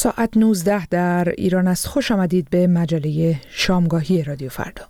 ساعت 19 در ایران است. خوش آمدید به مجله شامگاهی رادیو فردا.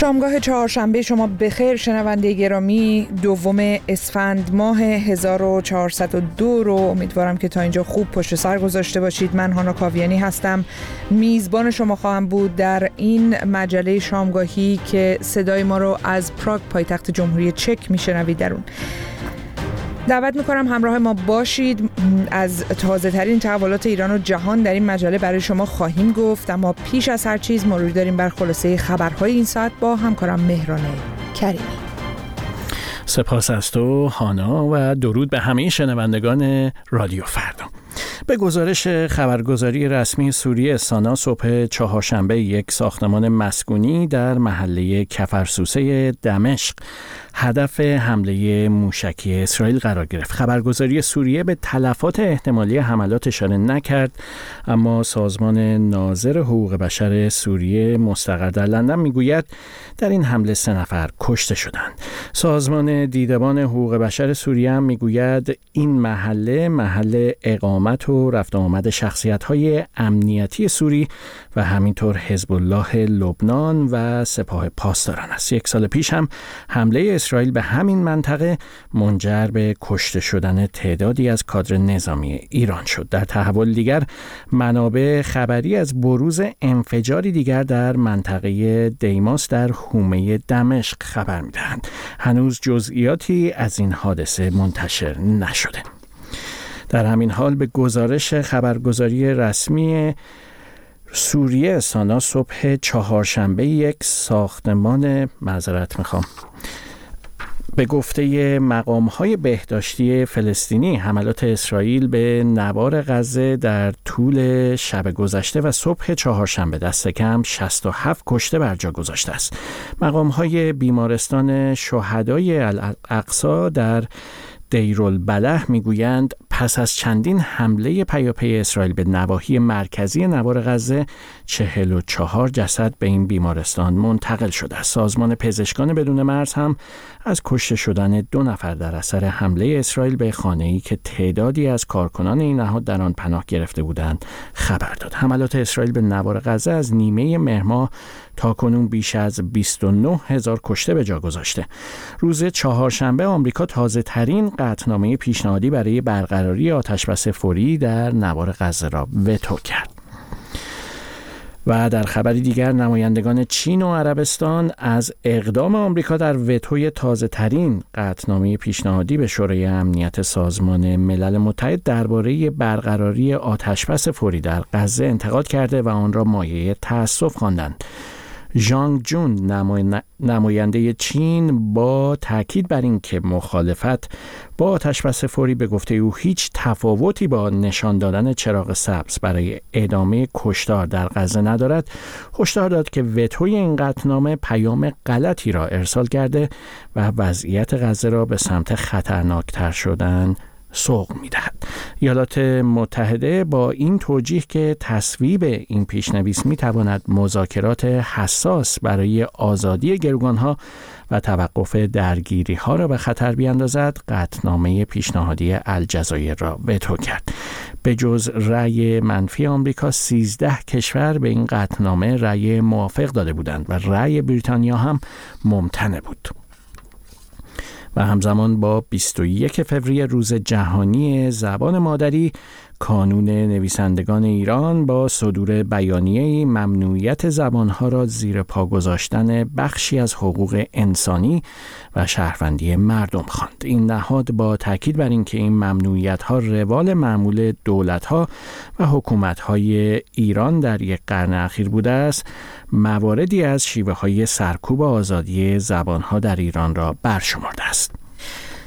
شامگاه چهارشنبه شما بخیر. شنونده گرامی دوم اسفند ماه 1402 رو امیدوارم که تا اینجا خوب پشت سر گذاشته باشید. من هانا کاویانی هستم. میزبان شما خواهم بود در این مجله شامگاهی که صدای ما رو از پراگ پایتخت جمهوری چک میشنوید در اون. دعوت می‌کنم همراه ما باشید. از تازه ترین تحولات ایران و جهان در این مجله برای شما خواهیم گفت. اما پیش از هر چیز مروری داریم بر خلاصه خبرهای این ساعت با همکارم مهران کریمی سپاس از تو هانا و درود به همه شنوندگان رادیو فردا. به گزارش خبرگزاری رسمی سوریه سانا صبح چهارشنبه یک ساختمان مسکونی در محله کفرسوسه دمشق هدف حمله موشکی اسرائیل قرار گرفت. خبرگزاری سوریه به تلفات احتمالی حملات اشاره نکرد اما سازمان ناظر حقوق بشر سوریه مستقر در لندن می‌گوید در این حمله سه نفر کشته شدند. سازمان دیدبان حقوق بشر سوریه هم می‌گوید این محله محل اقامت و رفت آمد شخصیت های امنیتی سوری و همینطور حزب الله لبنان و سپاه پاسداران است. یک سال پیش هم حمله اسرائیل به همین منطقه منجر به کشته شدن تعدادی از کادر نظامی ایران شد. در تحول دیگر منابع خبری از بروز انفجاری دیگر در منطقه دیماس در حومه دمشق خبر می‌دهند. هنوز جزئیاتی از این حادثه منتشر نشده. در همین حال به گزارش خبرگزاری رسمی سوریه سانا صبح چهارشنبه یک ساختمان معذرت می‌خوام. به گفته مقام های بهداشتی فلسطینی حملات اسرائیل به نوار غزه در طول شب گذشته و صبح چهارشنبه دست کم 67 کشته بر جا گذاشته است. مقام های بیمارستان شهدای الاقصا در دیرالبله می‌گویند پس از چندین حمله پیاپی اسرائیل به نواحی مرکزی نوار غزه چهار جسد به این بیمارستان منتقل شده سازمان پزشکان بدون مرز هم از کشته شدن دو نفر در اثر حمله اسرائیل به خانه ای که تعدادی از کارکنان این نهاد در آن پناه گرفته بودند خبر داد. حملات اسرائیل به نوار غزه از نیمه مهر تا کنون بیش از 29 هزار کشته به جا گذاشته. روز چهارشنبه آمریکا تازه ترین قطعنامه پیشنهادی برای برقراری آتشبس فوری در نوار غزه را وتو کرد. و در خبری دیگر نمایندگان چین و عربستان از اقدام آمریکا در وتوی تازه ترین قطنامه پیشنهادی به شورای امنیت سازمان ملل متحد درباره برقراری آتشبس فوری در غزه انتقاد کرده و آن را مایه تأسف خواندند. ژانگ جون نماینده چین با تاکید بر اینکه مخالفت با آتشبس فوری به گفته او هیچ تفاوتی با نشان دادن چراغ سبز برای ادامه کشتار در غزه ندارد هشدار داد که وتوی این قطعنامه پیام غلطی را ارسال کرده و وضعیت غزه را به سمت خطرناکتر شدن سوق می‌دهد. ایالات متحده با این توجیه که تصویب این پیشنویس می تواند مذاکرات حساس برای آزادی گروگانها و توقف درگیری ها را به خطر بیاندازد قطنامه پیشنهادی الجزایر را وتو کرد. به جز رأی منفی آمریکا 13 کشور به این قطنامه رأی موافق داده بودند و رأی بریتانیا هم ممتنع بود. و همزمان با 21 فوریه روز جهانی زبان مادری کانون نویسندگان ایران با صدور بیانیه ممنوعیت زبانها را زیر پا گذاشتن بخشی از حقوق انسانی و شهروندی مردم خواند. این نهاد با تاکید بر اینکه این ممنوعیت ها روال معمول دولت ها و حکومت های ایران در یک قرن اخیر بوده است مواردی از شیوه های سرکوب آزادی زبان ها در ایران را برشمرده است.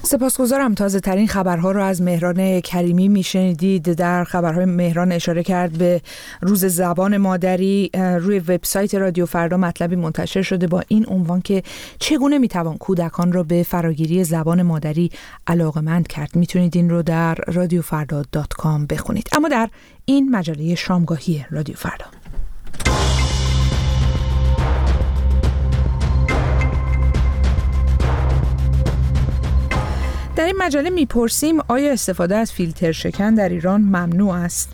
سپاسگزارم. تازه ترین خبرها رو از مهران کریمی میشنیدید. در خبرهای مهران اشاره کرد به روز زبان مادری روی وبسایت رادیو فردا مطلبی منتشر شده با این عنوان که چگونه می‌توان کودکان را به فراگیری زبان مادری علاقمند کرد. می‌تونید این رو در رادیو بخونید. اما در این مجله شامگاهی رادیو فردا. این مجله می‌پرسیم آیا استفاده از فیلتر شکن در ایران ممنوع است؟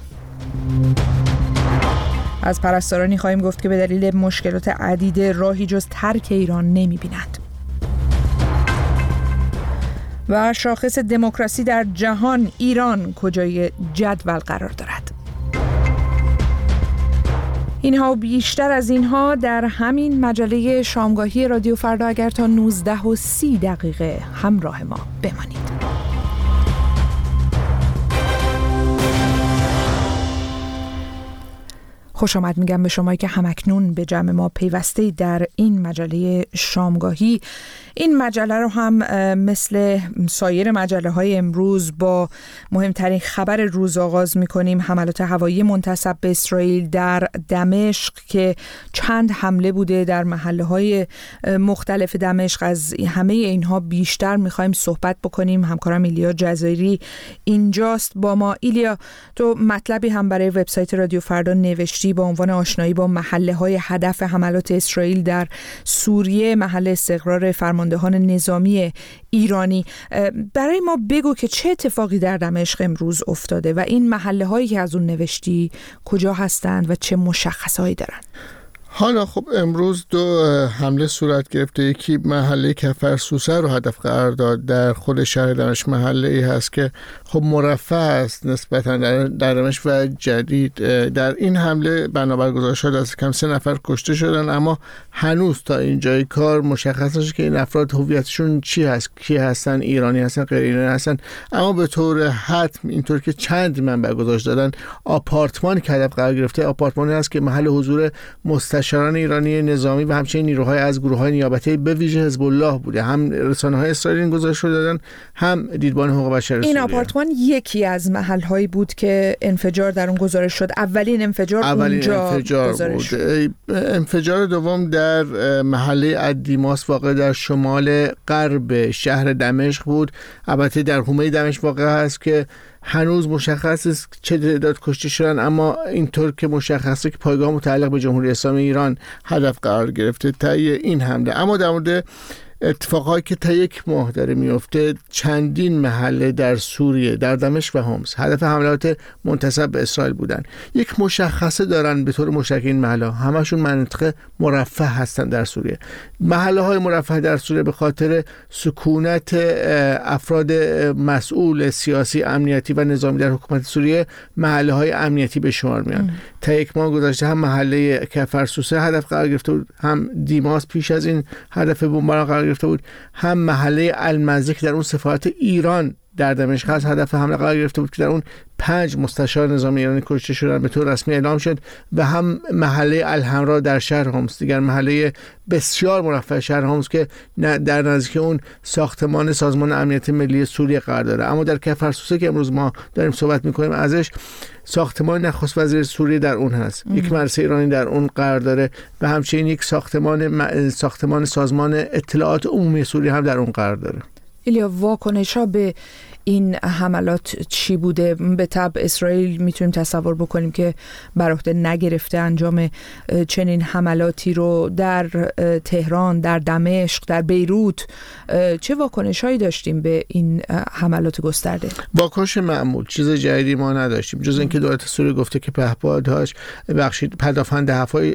از پرستارانی خواهیم گفت که به دلیل مشکلات عدید راهی جز ترک ایران نمی‌بینند. و شاخص دموکراسی در جهان ایران کجای جدول قرار دارد اینها بیشتر از اینها در همین مجله شامگاهی رادیو فردا اگر تا 19 و 30 دقیقه همراه ما بمانید. خوش آمد میگم به شمایی که همکنون به جمع ما پیوسته در این مجله شامگاهی. این مجله رو هم مثل سایر مجله های امروز با مهمترین خبر روز آغاز می کنیم حملات هوایی منتصب به اسرائیل در دمشق که چند حمله بوده در محله های مختلف دمشق. از همه اینها بیشتر می‌خوایم صحبت بکنیم. همکارم ایلیا جزایری اینجاست با ما. ایلیا تو مطلبی هم برای وبسایت رادیو فردا نوشتی؟ با عنوان آشنایی با محله های هدف حملات اسرائیل در سوریه محل استقرار فرمان فرماندهان نظامی ایرانی. برای ما بگو که چه اتفاقی در دمشق امروز افتاده و این محله هایی که از اون نوشتی کجا هستند و چه مشخصهایی دارند حالا خب امروز دو حمله صورت گرفته. یکی محله کفر سوسه رو هدف قرار داد. در خود شهر دمشق محله ای هست که خب مرفع است نسبتا در دمشق و جدید. در این حمله بنابر گزارش از کم سه نفر کشته شدن اما هنوز تا اینجای کار مشخص نشد که این افراد هویتشون چی هست کی هستن ایرانی هستن غیر ایرانی هستن. اما به طور حتم اینطور که چند منبع گزارش دادن آپارتمانی که هدف قرار گرفته آپارتمانی است که محل حضور مستشاران ایرانی نظامی و همچنین نیروهای از گروه های نیابتی به ویژه حزب الله بوده. هم رسانه های اسرائیلی گزارش رو دادن هم دیدبان حقوق بشر این آپارتمان یکی از محل هایی بود که انفجار در اون گزارش شد. اولین انفجار اولین اونجا انفجار گزارش بود شد. انفجار دوم در محله ادیماس واقع در شمال غرب شهر دمشق بود. البته در حومه دمشق واقع هست که هنوز مشخص است چه تعداد کشته شدن اما اینطور که مشخصه که پایگاه متعلق به جمهوری اسلامی ایران هدف قرار گرفته طی این حمله. اما در مورد اتفاقهایی که تا یک ماه داره میفته چندین محله در سوریه در دمشق و همس هدف حملات منتصب به اسرائیل بودن. یک مشخصه دارن به طور مشترک این محله همشون منطقه مرفه هستن در سوریه. محله های مرفه در سوریه به خاطر سکونت افراد مسئول سیاسی امنیتی و نظامی در حکومت سوریه محله های امنیتی به شمار میان. تا یک ماه هم محله کفرسوسه هدف قرار گرفته بود هم دیماس پیش از این هدف بمباران قرار گرفته بود هم محله المزه که در اون سفارت ایران در دمشق هست. هدف حمله قرار گرفته بود که در اون پنج مستشار نظام ایرانی کشته شدن به طور رسمی اعلام شد و هم محله الهمرا در شهر هومس دیگر محله بسیار مرفع شهر هومس که در نزدیک اون ساختمان سازمان امنیت ملی سوریه قرار داره. اما در کفرسوسه که امروز ما داریم صحبت می‌کنیم ازش ساختمان نخست وزیر سوریه در اون هست. ام. یک مدرسه ایرانی در اون قرار داره و همچنین یک ساختمان ساختمان سازمان اطلاعات عمومی سوریه هم در اون قرار داره. ایلیا واکنش ها به این حملات چی بوده؟ به طب اسرائیل می‌تونیم تصور بکنیم که بر عهده نگرفته انجام چنین حملاتی رو در تهران در دمشق در بیروت. چه واکنش هایی داشتیم به این حملات گسترده؟ واکنش معمول. چیز جدیدی ما نداشتیم. جز اینکه دولت سوریه گفته که پهپادهاش بخشید پدافند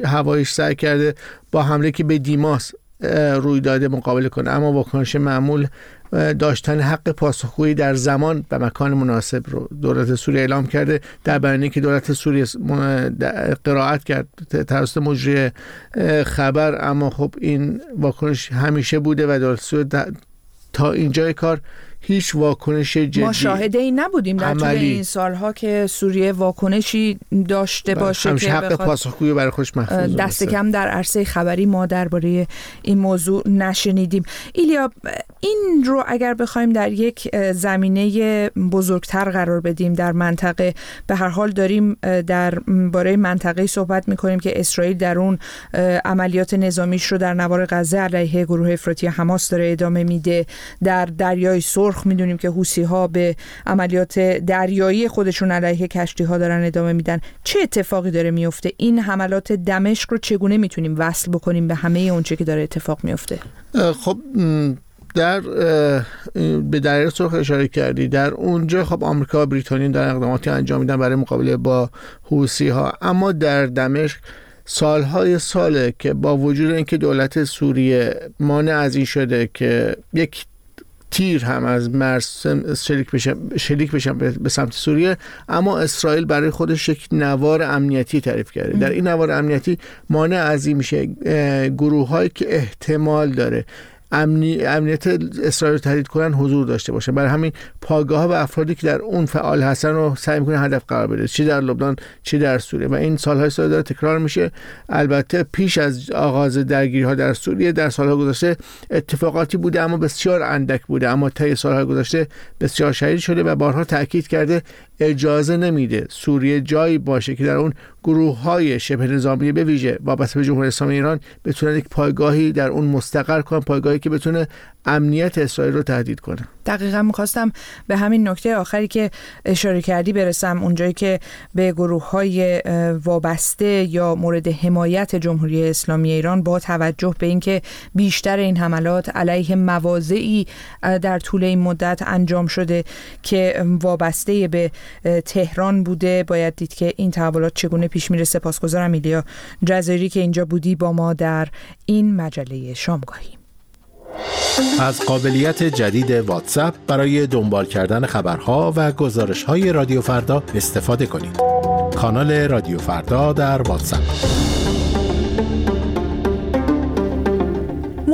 هوایش سعی کرده با حمله که به دیماس روی داده مقابله کنه. اما واکنش معمول داشتن حق پاسخگویی در زمان و مکان مناسب رو دولت سوریه اعلام کرده. در بیانیه که دولت سوریه قرائت کرد توسط مجری خبر. اما خب این واکنش همیشه بوده و دولت سوریه تا اینجای کار هیچ واکنش جدی ما شاهده ای نبودیم در طول این سالها که سوریه واکنشی داشته باشه که حق پاسخگویی برای خودش محفوظ دست کم در عرصه خبری ما درباره این موضوع نشنیدیم. ایلیا این رو اگر بخوایم در یک زمینه بزرگتر قرار بدیم در منطقه به هر حال داریم در باره منطقه صحبت می‌کنیم که اسرائیل در اون عملیات نظامیش رو در نوار غزه علیه گروه افراطی حماس داره ادامه میده. در دریای سرخ سرخ می‌دونیم که حوسی ها به عملیات دریایی خودشون علیه کشتی ها دارن ادامه میدن. چه اتفاقی داره میفته این حملات دمشق رو چگونه می‌تونیم وصل بکنیم به همه اونچه که داره اتفاق میفته خب در به دریای سرخ اشاره کردی در اونجا خب آمریکا و بریتانیا در اقداماتی انجام میدن برای مقابله با حوسی ها اما در دمشق سالهای ساله که با وجود اینکه دولت سوریه مانع از این شده که یک تیر هم از مرز شریک بشن, شریک بشن به سمت سوریه. اما اسرائیل برای خودش یک نوار امنیتی تعریف کرده. در این نوار امنیتی مانع از این میشه گروه هایی که احتمال داره امنی، امنیت اسرائیل تهدید کنن حضور داشته باشه. برای همین پاگاه و افرادی که در اون فعال هستن رو سعی می‌کنه هدف قرار بده. چی در لبنان چی در سوریه. و این سالهای سال داره تکرار میشه. البته پیش از آغاز درگیری ها در سوریه در سالها گذشته اتفاقاتی بوده اما بسیار اندک بوده. اما طی سالهای گذشته بسیار شدید شده و بارها تاکید کرده اجازه نمیده سوریه جایی باشه که در اون گروه های شبه نظامی به ویژه وابسته به جمهوری اسلامی ایران بتونن یک پایگاهی در اون مستقر کنن پایگاهی که بتونه امنیت اسرائیل رو تهدید کنه دقیقا می‌خواستم به همین نکته آخری که اشاره کردی برسم اونجایی که به گروه های وابسته یا مورد حمایت جمهوری اسلامی ایران با توجه به اینکه بیشتر این حملات علیه مواضعی در طول این مدت انجام شده که وابسته به تهران بوده باید دید که این تحولات چگونه پیش میره. سپاسگزارم ایلیا جزایری که اینجا بودی با ما در این مجله شامگاهی. از قابلیت جدید واتساپ برای دنبال کردن خبرها و گزارش های رادیو فردا استفاده کنید. کانال رادیو فردا در واتساپ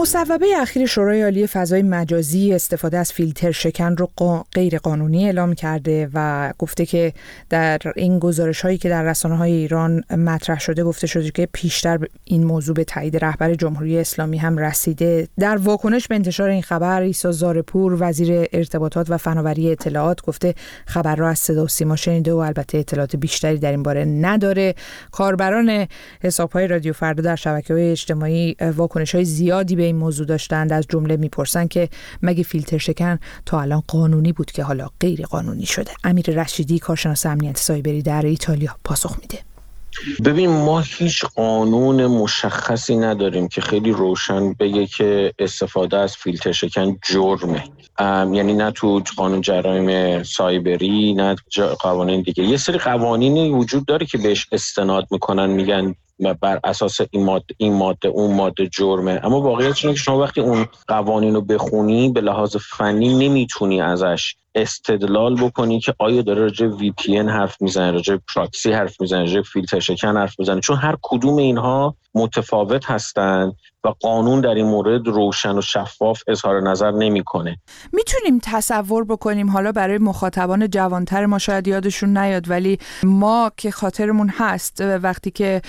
مصوبه اخیر شورای عالی فضای مجازی استفاده از فیلتر شکن رو غیر قانونی اعلام کرده و گفته که در این گزارش هایی که در رسانه های ایران مطرح شده گفته شده که پیشتر این موضوع به تایید رهبر جمهوری اسلامی هم رسیده. در واکنش به انتشار این خبر ایسا زارپور وزیر ارتباطات و فناوری اطلاعات گفته خبر را از صدا و سیما شنیده و البته اطلاعات بیشتری در این باره نداره. کاربران حساب های رادیو فردا در شبکه های اجتماعی واکنش های زیادی به این موضوع داشتند از جمله می‌پرسن که مگه فیلتر شکن تا الان قانونی بود که حالا غیر قانونی شده. امیر رشیدی کارشناس امنیت سایبری در ایتالیا پاسخ میده. ببین ما هیچ قانون مشخصی نداریم که خیلی روشن بگه که استفاده از فیلتر شکن جرمه. یعنی نه تو قانون جرایم سایبری نه قوانین دیگه. یه سری قوانینی وجود داره که بهش استناد می‌کنن میگن بر اساس این ماده, این ماده اون ماده جرمه. اما واقعیت اینه که شما وقتی اون قوانین رو بخونی به لحاظ فنی نمی‌تونی ازش استدلال بکنی که آیا داره راجع وی پی حرف می‌زنه راجع پراکسی حرف می‌زنه راجع فیلتر شکن حرف می‌زنه؟ چون هر کدوم اینها متفاوت هستند و قانون در این مورد روشن و شفاف اظهار نظر نمی‌کنه. می‌تونیم تصور بکنیم حالا برای مخاطبان جوانتر ما شاید یادشون نیاد ولی ما که خاطرمون هست وقتی که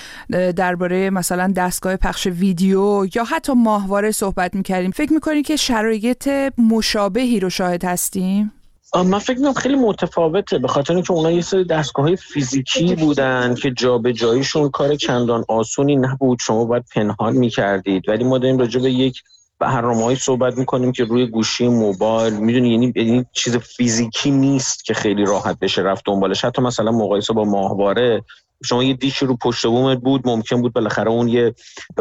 درباره مثلا دستگاه پخش ویدیو یا حتی ماهواره صحبت می‌کردیم فکر می‌کنیم که شرایط مشابهی رو شاهد هستیم؟ من فکر می‌کنم خیلی متفاوته به خاطر اینکه اونا یه سری دستگاه های فیزیکی بودن که جابجاییشون کار چندان آسونی نبود. شما باید پنهان می‌کردید. ولی ما داریم راجع به یک برنامه‌ای صحبت می‌کنیم که روی گوشی موبایل می‌دونی یعنی این چیز فیزیکی نیست که خیلی راحت بشه رفت دنبالش. حتی مثلا مقایسه با ماهواره شما یه دیشی رو پشت بومت بود ممکن بود بالاخره اون یه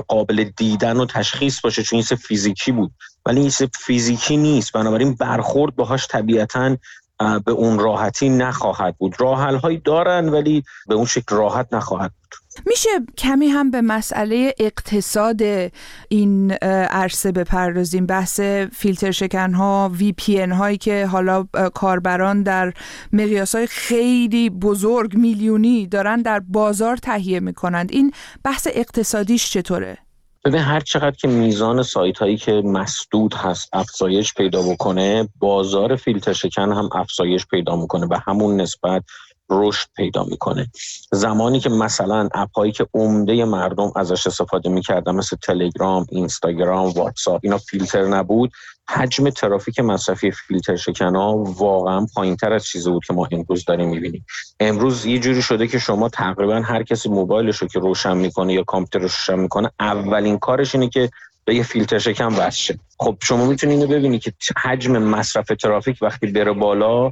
قابل دیدن و تشخیص باشه چون این فیزیکی بود. ولی این فیزیکی نیست. بنابراین برخورد باهاش طبیعتا به اون راحتی نخواهد بود. راحل هایی دارن ولی به اون شکل راحت نخواهد بود. میشه کمی هم به مسئله اقتصاد این عرصه بپردازیم. بحث فیلتر شکن ها وی پی هایی که حالا کاربران در مقیاس های خیلی بزرگ میلیونی دارن در بازار تهیه می‌کنند. این بحث اقتصادیش چطوره؟ ببین هر چقدر که میزان سایت هایی که مسدود هست افزایش پیدا بکنه بازار فیلتر شکن هم افزایش پیدا می‌کنه. به همون نسبت رشد پیدا می‌کنه. زمانی که مثلا اپ هایی که عمده مردم ازش استفاده می‌کردن مثل تلگرام اینستاگرام واتساپ اینا فیلتر نبود حجم ترافیک مصرفی فیلتر شکنا واقعا پایین تر از چیزی بود که ما امروز داریم می‌بینیم. امروز یه جوری شده که شما تقریبا هر کسی موبایلش رو که روشن می‌کنه یا کامپیوترش روشن می‌کنه اولین کارش اینه که به یه فیلتر شکن وصل خب شما می‌تونید اینو ببینید که حجم مصرف ترافیک وقتی بره بالا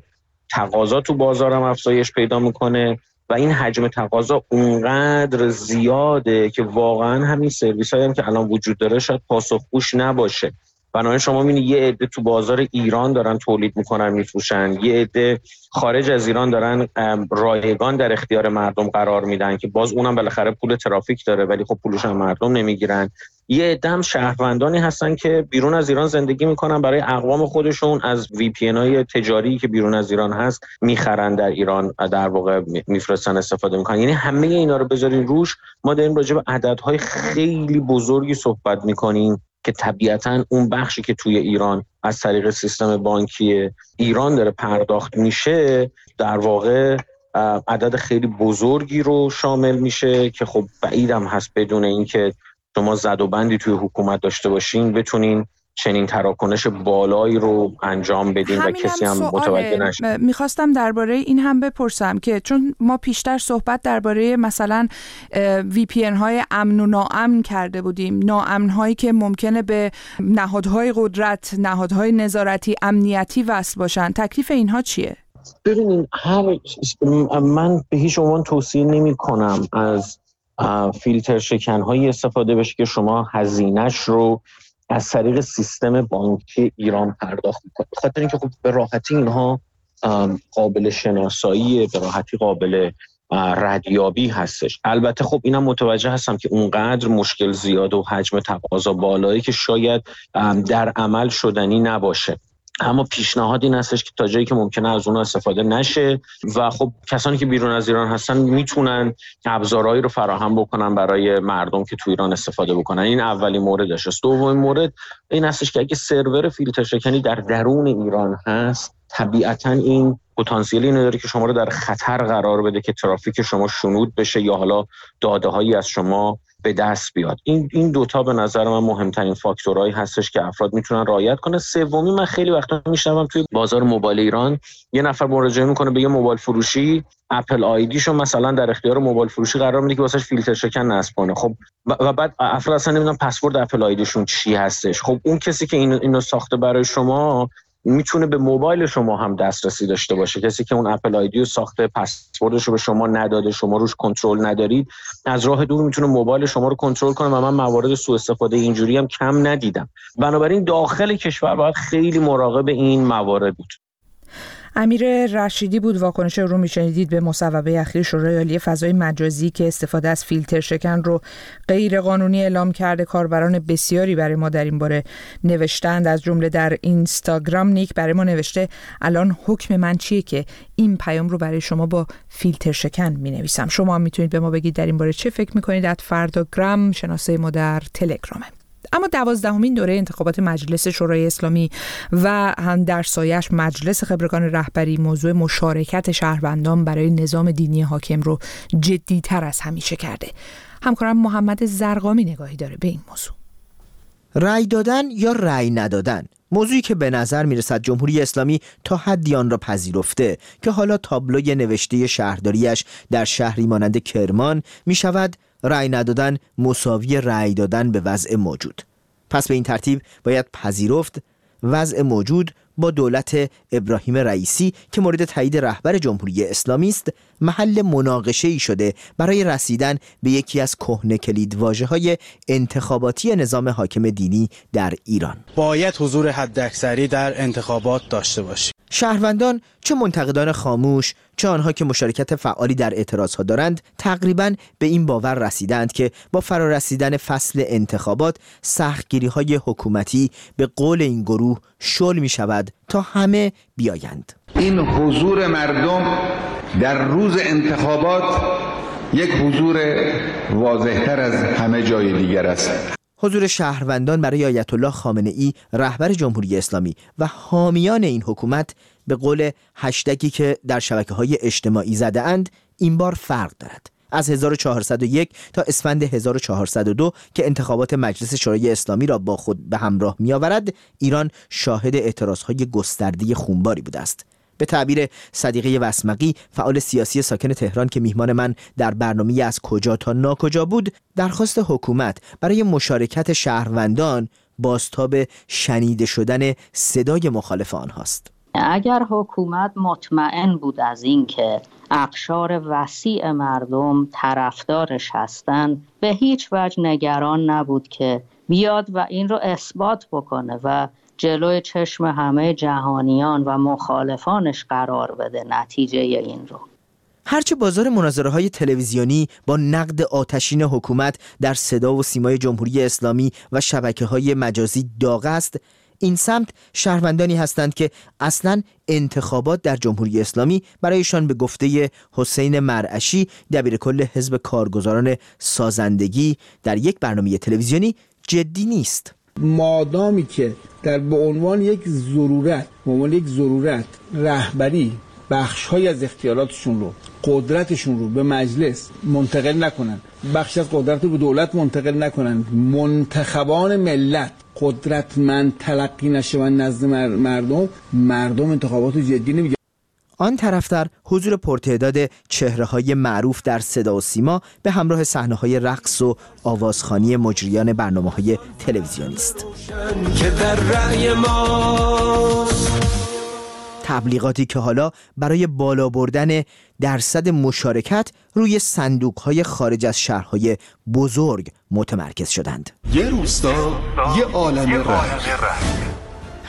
تقاضا تو بازارم افزایش پیدا می‌کنه و این حجم تقاضا اونقدر زیاده که واقعا همین سرویس هم که الان وجود داره شاید پاسخگوش نباشه. بنابراین شما می‌بینید یه عده تو بازار ایران دارن تولید می‌کنن میفروشن. یه عده خارج از ایران دارن رایگان در اختیار مردم قرار میدن که باز اونم بالاخره پول ترافیک داره ولی خب پولش هم مردم نمی‌گیرن. یه عده هم شهروندانی هستن که بیرون از ایران زندگی می‌کنن برای اقوام خودشون از وی پی های تجاری که بیرون از ایران هست می‌خرن در ایران در واقع میفرستن استفاده می‌کنن. یعنی همه اینا رو بذارین روش ما داریم راجع به عددهای خیلی بزرگی صحبت می‌کنیم. که طبیعتا اون بخشی که توی ایران از طریق سیستم بانکی ایران داره پرداخت میشه در واقع عدد خیلی بزرگی رو شامل میشه که خب بعیدم هست بدون اینکه شما زد و بندی توی حکومت داشته باشین بتونین چنین تراکنش بالایی رو انجام بدین و کسی هم متوجه نشه. می‌خواستم درباره این هم بپرسم که چون ما پیشتر صحبت درباره مثلا وی پی های امن و ناامن کرده بودیم. ناامن هایی که ممکنه به نهادهای قدرت نهادهای نظارتی امنیتی وصل باشن. تکلیف اینها چیه؟ ببینید هر من به هیچ عنوان توصیه نمی کنم از فیلتر شکن هایی استفاده بشه که شما هزینهش رو از طریق سیستم بانکی ایران پرداخت می‌کنه. خاطر اینکه خب به راحتی اینها قابل شناسایی به راحتی قابل ردیابی هستش. البته خب اینم متوجه هستم که اونقدر مشکل زیاد و حجم تقاضا بالایی که شاید در عمل شدنی نباشه. اما پیشنهاد این هستش که تا جایی که ممکنه از اون استفاده نشه و خب کسانی که بیرون از ایران هستن می‌تونن ابزارهایی رو فراهم بکنن برای مردم که تو ایران استفاده بکنن. این اولین موردش است. دومین مورد این هستش که اگه سرور فیلتر شکنی در درون ایران هست طبیعتا این پتانسیلی اینو داره که شما رو در خطر قرار بده که ترافیک شما شنود بشه یا حالا داده هایی از شما به دست بیاد. این این دوتا به نظر من مهمترین فاکتورهایی هستش که افراد می‌تونن رعایت کنه. سومی من خیلی وقتا میشنوم توی بازار موبایل ایران یه نفر مراجعه می‌کنه به یه موبایل فروشی اپل آیدیشو مثلا در اختیار موبایل فروشی قرار میده که واسش فیلتر شکن نصب کنه. خب و بعد افراد اصلا نمی‌دونن پسورد اپل آیدیشون چی هستش. خب اون کسی که اینو, اینو ساخته برای شما می‌تونه به موبایل شما هم دسترسی داشته باشه. کسی که اون اپل آیدی رو ساخته پسوردش رو به شما نداده شما روش کنترل ندارید از راه دور می‌تونه موبایل شما رو کنترل کنه و من موارد سوء استفاده اینجوری هم کم ندیدم. بنابراین داخل کشور باید خیلی مراقب این موارد بود. امیر رشیدی بود واکنش رو میشنیدید به مصوبه اخیر. شورای عالی فضای مجازی که استفاده از فیلتر شکن رو غیر قانونی اعلام کرده کاربران بسیاری برای ما در این باره نوشتند. از جمله در اینستاگرام نیک برای ما نوشته الان حکم من چیه که این پیام رو برای شما با فیلتر شکن می نویسم شما هم می‌تونید به ما بگید در این باره چه فکر می‌کنید؟ در فرداگرام شناسه ما در تلگرامه. اما دوازدهمین دوره انتخابات مجلس شورای اسلامی و هم در سایش مجلس خبرگان رهبری موضوع مشارکت شهروندان برای نظام دینی حاکم رو جدیتر از همیشه کرده. همکارم محمد زرقامی نگاهی داره به این موضوع. رأی دادن یا رأی ندادن؟ موضوعی که به نظر می‌رسد جمهوری اسلامی تا حدی آن را پذیرفته که حالا تابلوی نوشته شهرداریش در شهری مانند کرمان می شود رأی ندادن مساوی رأی دادن به وضع موجود. پس به این ترتیب باید پذیرفت وضع موجود با دولت ابراهیم رئیسی که مورد تایید رهبر جمهوری اسلامی است محل مناقشه ای شده برای رسیدن به یکی از کهنه کلید واجه های انتخاباتی نظام حاکم دینی در ایران. باید حضور حداکثری در انتخابات داشته باشیم. شهروندان چه منتقدان خاموش چه آنها که مشارکت فعالی در اعتراض ها دارند تقریبا به این باور رسیدند که با فرارسیدن فصل انتخابات سختگیری های حکومتی به قول این گروه شل می شود تا همه بیایند. این حضور مردم در روز انتخابات یک حضور واضحتر از همه جای دیگر است. حضور شهروندان برای آیت الله خامنه ای رهبر جمهوری اسلامی و حامیان این حکومت به قول هشتگی که در شبکه های اجتماعی زده اند این بار فرق دارد. از 1401 تا اسفند 1402 که انتخابات مجلس شورای اسلامی را با خود به همراه می آورد ایران شاهد اعتراض های گسترده خونباری بوده است. به تعبیر صدیقه وسمقی فعال سیاسی ساکن تهران که میهمان من در برنامه از کجا تا ناکجا بود درخواست حکومت برای مشارکت شهروندان بازتاب شنیده شدن صدای مخالف آنهاست اگر حکومت مطمئن بود از اینکه اقشار وسیع مردم طرفدارش هستند به هیچ وجه نگران نبود که بیاد و این رو اثبات بکنه و جلوی چشم همه جهانیان و مخالفانش قرار بده نتیجه این رو. هرچه بازار مناظره های تلویزیونی با نقد آتشین حکومت در صدا و سیمای جمهوری اسلامی و شبکه های مجازی داغ است این سمت شهروندانی هستند که اصلا انتخابات در جمهوری اسلامی برایشان به گفته حسین مرعشی دبیر کل حزب کارگزاران سازندگی در یک برنامه تلویزیونی جدی نیست. مادامی که در به عنوان یک ضرورت به عنوان یک ضرورت رهبری بخش از اختیاراتشون رو قدرتشون رو به مجلس منتقل نکنن. بخش از قدرت رو به دولت منتقل نکنن. منتخبان ملت قدرتمند تلقی نشه نزد مردم مردم انتخابات جدی نمیگه. آن طرفتر حضور پرتعداد چهره های معروف در صدا و سیما به همراه صحنه های رقص و آوازخانی مجریان برنامه های تلویزیونی است. تبلیغاتی که حالا برای بالا بردن درصد مشارکت روی صندوق های خارج از شهرهای بزرگ متمرکز شدند. یه روستا یه عالم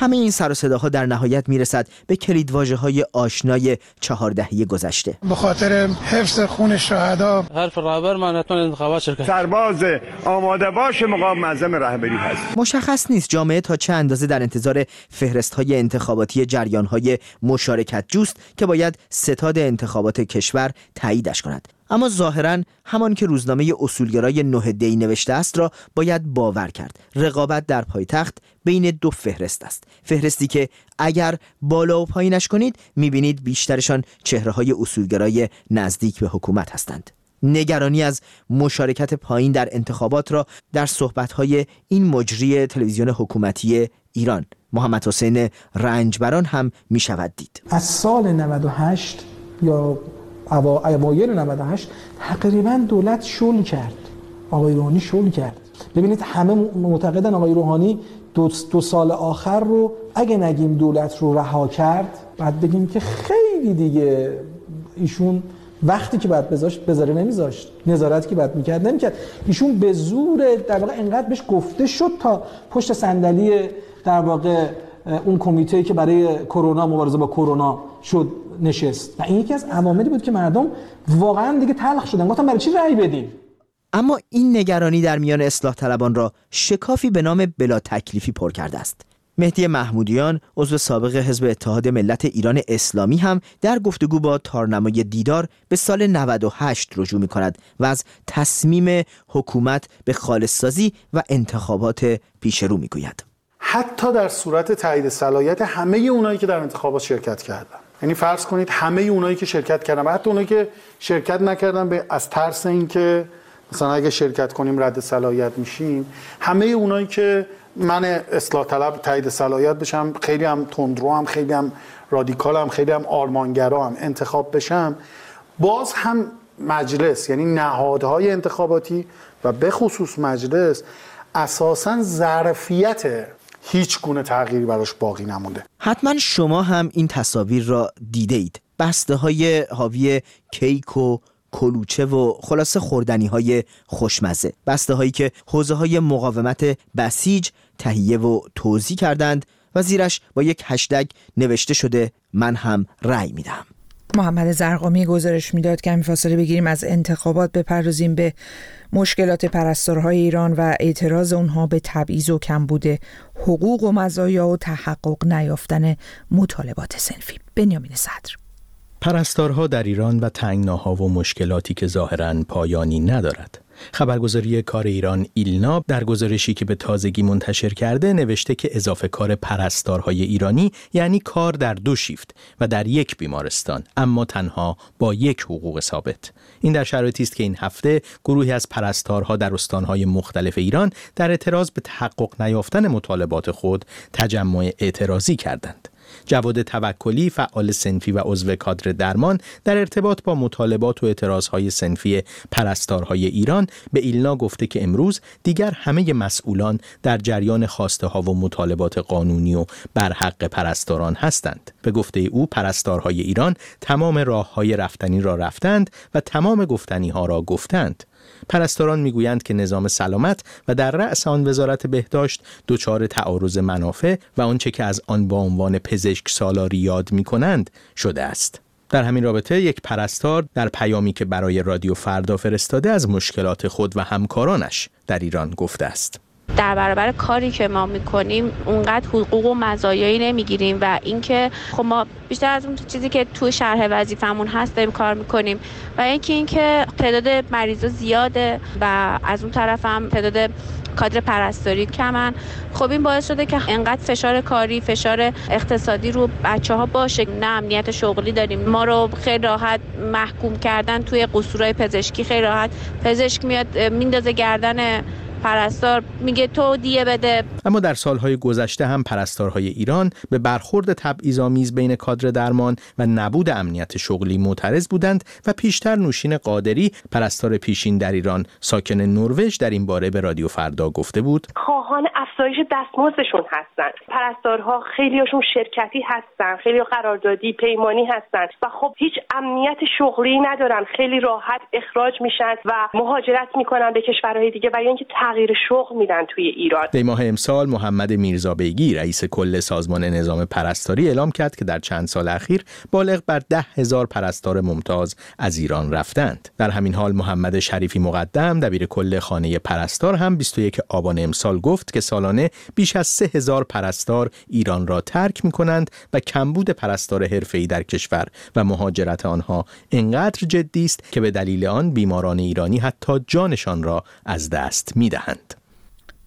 همه این سر و صداها در نهایت می‌رسد به کلیدواژه های آشنای چهار دهه گذشته. به خاطر حفظ خون شهدا. حرف رهبر من انتخابات شرکت سرباز آماده باش مقام معظم رهبری هست. مشخص نیست جامعه تا چه اندازه در انتظار فهرست های انتخاباتی جریان های مشارکت جوست که باید ستاد انتخابات کشور تاییدش کند. اما ظاهرا همان که روزنامه اصولگرای نه دی نوشته است را باید باور کرد. رقابت در پایتخت بین دو فهرست است. فهرستی که اگر بالا و پایینش کنید می‌بینید بیشترشان چهره های اصولگرای نزدیک به حکومت هستند. نگرانی از مشارکت پایین در انتخابات را در صحبت‌های این مجری تلویزیون حکومتی ایران محمد حسین رنجبران هم می شود دید. از سال 98 یا اوایل 98 تقریبا دولت شل کرد. آقای روحانی شل کرد. ببینید همه معتقدن آقای روحانی دو, دو سال آخر رو اگه نگیم دولت رو رها کرد بعد بگیم که خیلی دیگه ایشون وقتی که بعد بذاشت بذاره نمیذاشت. نظارت که بعد می‌کرد نمی‌کرد. ایشون به زور در واقع انقدر بهش گفته شد تا پشت صندلی در واقع اون کمیته که برای کرونا مبارزه با کرونا شد نشست. و این یکی از عواملی بود که مردم واقعا دیگه تلخ شدن. گفتم برای چی رأی بدیم؟ اما این نگرانی در میان اصلاح طلبان را شکافی به نام بلا تکلیفی پر کرده است. مهدی محمودیان عضو سابق حزب اتحاد ملت ایران اسلامی هم در گفتگو با تارنمای دیدار به سال 98 رجوع می کند و از تصمیم حکومت به خالصسازی و انتخابات پیش رو می گوید. حتی در صورت تایید صلاحیت همه اونایی که در انتخابات شرکت کردن. یعنی فرض کنید همه اونایی که شرکت کردن و حتی اونایی که شرکت نکردن به از ترس اینکه مثلا اگه شرکت کنیم رد صلاحیت میشیم همه اونایی که من اصلاح طلب تایید صلاحیت بشم خیلی هم تندرو هم خیلی هم رادیکال هم خیلی هم آرمانگرا هم انتخاب بشم باز هم مجلس یعنی نهادهای انتخاباتی و به خصوص مجلس اساسا ظرفیت هیچ گونه تغییری براش باقی نمونده. حتما شما هم این تصاویر را دیده اید بسته های حاوی کیک و کلوچه و خلاصه خوردنی های خوشمزه. بسته هایی که حوزه های مقاومت بسیج تهیه و توضیح کردند و زیرش با یک هشتگ نوشته شده من هم رأی میدم. محمد زرقامی گزارش می‌داد که فاصله بگیریم از انتخابات بپردازیم به مشکلات پرستارهای ایران و اعتراض اونها به تبعیض و کمبود حقوق و مزایا و تحقق نیافتن مطالبات سنفی بنیامین صدر. پرستارها در ایران و تنگناها و مشکلاتی که ظاهرا پایانی ندارد. خبرگزاری کار ایران ایلنا در گزارشی که به تازگی منتشر کرده نوشته که اضافه کار پرستارهای ایرانی یعنی کار در دو شیفت و در یک بیمارستان اما تنها با یک حقوق ثابت. این در شرایطی است که این هفته گروهی از پرستارها در استانهای مختلف ایران در اعتراض به تحقق نیافتن مطالبات خود تجمع اعتراضی کردند. جواد توکلی فعال سنفی و عضو کادر درمان در ارتباط با مطالبات و اعتراضهای سنفی پرستارهای ایران به ایلنا گفته که امروز دیگر همه مسئولان در جریان خواسته ها و مطالبات قانونی و برحق پرستاران هستند. به گفته او پرستارهای ایران تمام راه های رفتنی را رفتند و تمام گفتنی ها را گفتند. پرستاران می‌گویند که نظام سلامت و در رأس آن وزارت بهداشت دچار تعارض منافع و آنچه که از آن با عنوان پزشک سالاری یاد می کنند شده است. در همین رابطه یک پرستار در پیامی که برای رادیو فردا فرستاده از مشکلات خود و همکارانش در ایران گفته است. در برابر کاری که ما می‌کنیم اونقدر حقوق و مزایایی نمی‌گیریم و اینکه خب ما بیشتر از اون چیزی که تو شرح وظیفمون هست داریم کار می‌کنیم و اینکه اینکه تعداد مریضا زیاده و از اون طرف هم تعداد کادر پرستاری کمن خب این باعث شده که انقدر فشار کاری فشار اقتصادی رو بچه ها باشه. نه امنیت شغلی داریم. ما رو خیلی راحت محکوم کردن توی قصورهای پزشکی خیلی راحت. پزشک میاد میندازه گردن پرستار میگه تو دیه بده. اما در سالهای گذشته هم پرستارهای ایران به برخورد تبعیض‌آمیز بین کادر درمان و نبود امنیت شغلی معترض بودند و پیشتر نوشین قادری پرستار پیشین در ایران ساکن نروژ در این باره به رادیو فردا گفته بود. خواهان افزایش دستمزدشون هستند پرستارها خیلیشون شرکتی هستن خیلی قراردادی پیمانی هستن و خب هیچ امنیت شغلی ندارن. خیلی راحت اخراج میشن و مهاجرت می‌کنن به کشورهای دیگه و اینکه تغییر شغل میدن توی ایران. دی ماه امسال محمد میرزا بیگی رئیس کل سازمان نظام پرستاری اعلام کرد که در چند سال اخیر بالغ بر ده هزار پرستار ممتاز از ایران رفتند. در همین حال محمد شریفی مقدم دبیر کل خانه پرستار هم 21 آبان امسال گفت که سالانه بیش از سه هزار پرستار ایران را ترک می کنند و کمبود پرستار حرفه‌ای در کشور و مهاجرت آنها انقدر جدی است که به دلیل آن بیماران ایرانی حتی جانشان را از دست می دهند.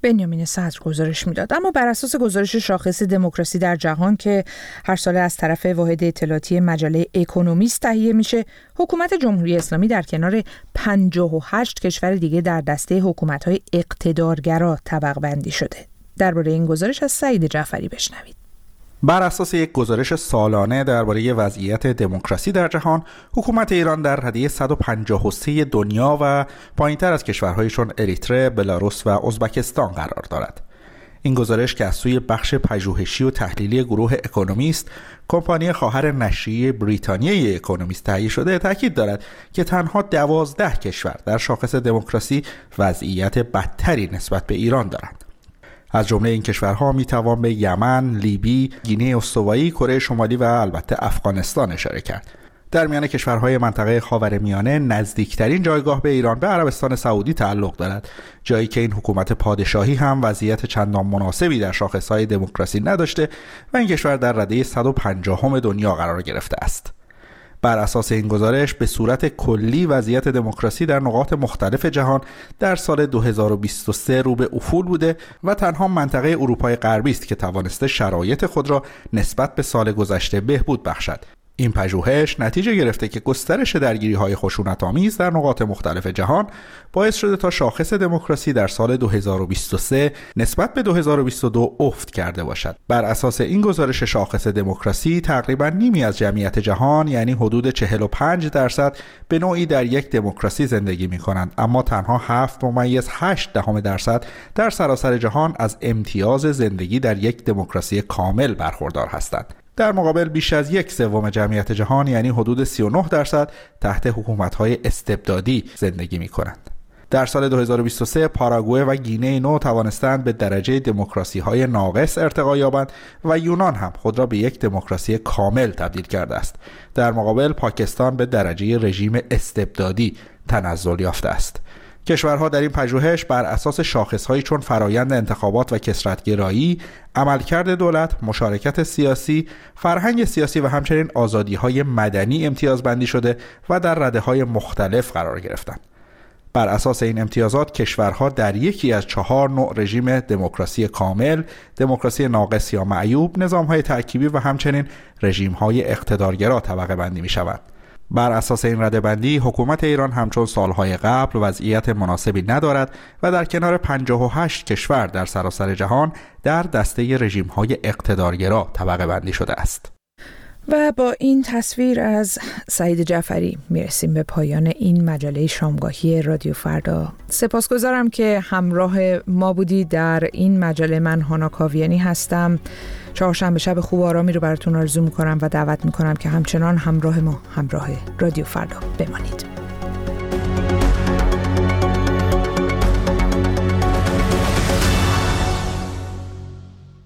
بنیامین صدر گزارش می‌داد. اما بر اساس گزارش شاخص دموکراسی در جهان که هر ساله از طرف واحد اطلاعاتی مجله اکونومیست تهیه میشه حکومت جمهوری اسلامی در کنار 58 کشور دیگه در دسته حکومت‌های اقتدارگرا طبق بندی شده. درباره این گزارش از سعید جعفری بشنوید. بر اساس یک گزارش سالانه درباره وضعیت دموکراسی در جهان حکومت ایران در رده 153 دنیا و پایینتر از کشورهایی چون اریتره، بلاروس و ازبکستان قرار دارد. این گزارش که از سوی بخش پژوهشی و تحلیلی گروه اکونومیست کمپانی خواهر نشریه بریتانیای اکونومیست تهیه شده تاکید دارد که تنها دوازده کشور در شاخص دموکراسی وضعیت بدتری نسبت به ایران دارند از جمله این کشورها می توان به یمن، لیبی، گینه استوایی، کره شمالی و البته افغانستان اشاره کرد. در میان کشورهای منطقه خاورمیانه نزدیکترین جایگاه به ایران به عربستان سعودی تعلق دارد جایی که این حکومت پادشاهی هم وضعیت چندان مناسبی در شاخصهای دموکراسی نداشته و این کشور در رده 150 دنیا قرار گرفته است بر اساس این گزارش به صورت کلی وضعیت دموکراسی در نقاط مختلف جهان در سال 2023 رو به افول بوده و تنها منطقه اروپای غربی است که توانسته شرایط خود را نسبت به سال گذشته بهبود بخشد. این پژوهش نتیجه گرفته که گسترش درگیری های خشونت آمیز در نقاط مختلف جهان باعث شده تا شاخص دموکراسی در سال 2023 نسبت به 2022 افت کرده باشد. بر اساس این گزارش شاخص دموکراسی تقریبا نیمی از جمعیت جهان یعنی حدود 45 درصد به نوعی در یک دموکراسی زندگی می کنند اما تنها 7 ممیز 8 دهم درصد در سراسر جهان از امتیاز زندگی در یک دموکراسی کامل برخوردار هستند. در مقابل بیش از یک سوم جمعیت جهان یعنی حدود 39 درصد تحت حکومت‌های استبدادی زندگی می کنند. در سال 2023 پاراگوئه و گینه نو توانستند به درجه دموکراسی های ناقص ارتقا یابند و یونان هم خود را به یک دموکراسی کامل تبدیل کرده است. در مقابل پاکستان به درجه رژیم استبدادی تنزل یافته است. کشورها در این پژوهش بر اساس شاخصهایی چون فرایند انتخابات و کسرتگرایی، عملکرد دولت، مشارکت سیاسی، فرهنگ سیاسی و همچنین آزادی های مدنی امتیازبندی شده و در رده های مختلف قرار گرفتند. بر اساس این امتیازات کشورها در یکی از چهار نوع رژیم دموکراسی کامل، دموکراسی ناقص یا معیوب، نظام های ترکیبی و همچنین رژیم های اقتدارگرا طبقه بندی می شوند. بر اساس این رده بندی حکومت ایران همچون سالهای قبل وضعیت مناسبی ندارد و در کنار 58 کشور در سراسر جهان در دسته رژیم های اقتدارگرا طبقه بندی شده است. و با این تصویر از سعید جعفری می‌رسیم به پایان این مجله شامگاهی رادیو فردا. سپاسگزارم که همراه ما بودی در این مجله. من هانا کاویانی هستم. چهارشنبه شب خوب آرامی رو براتون آرزو می‌کنم و دعوت می‌کنم که همچنان همراه ما همراه رادیو فردا بمانید.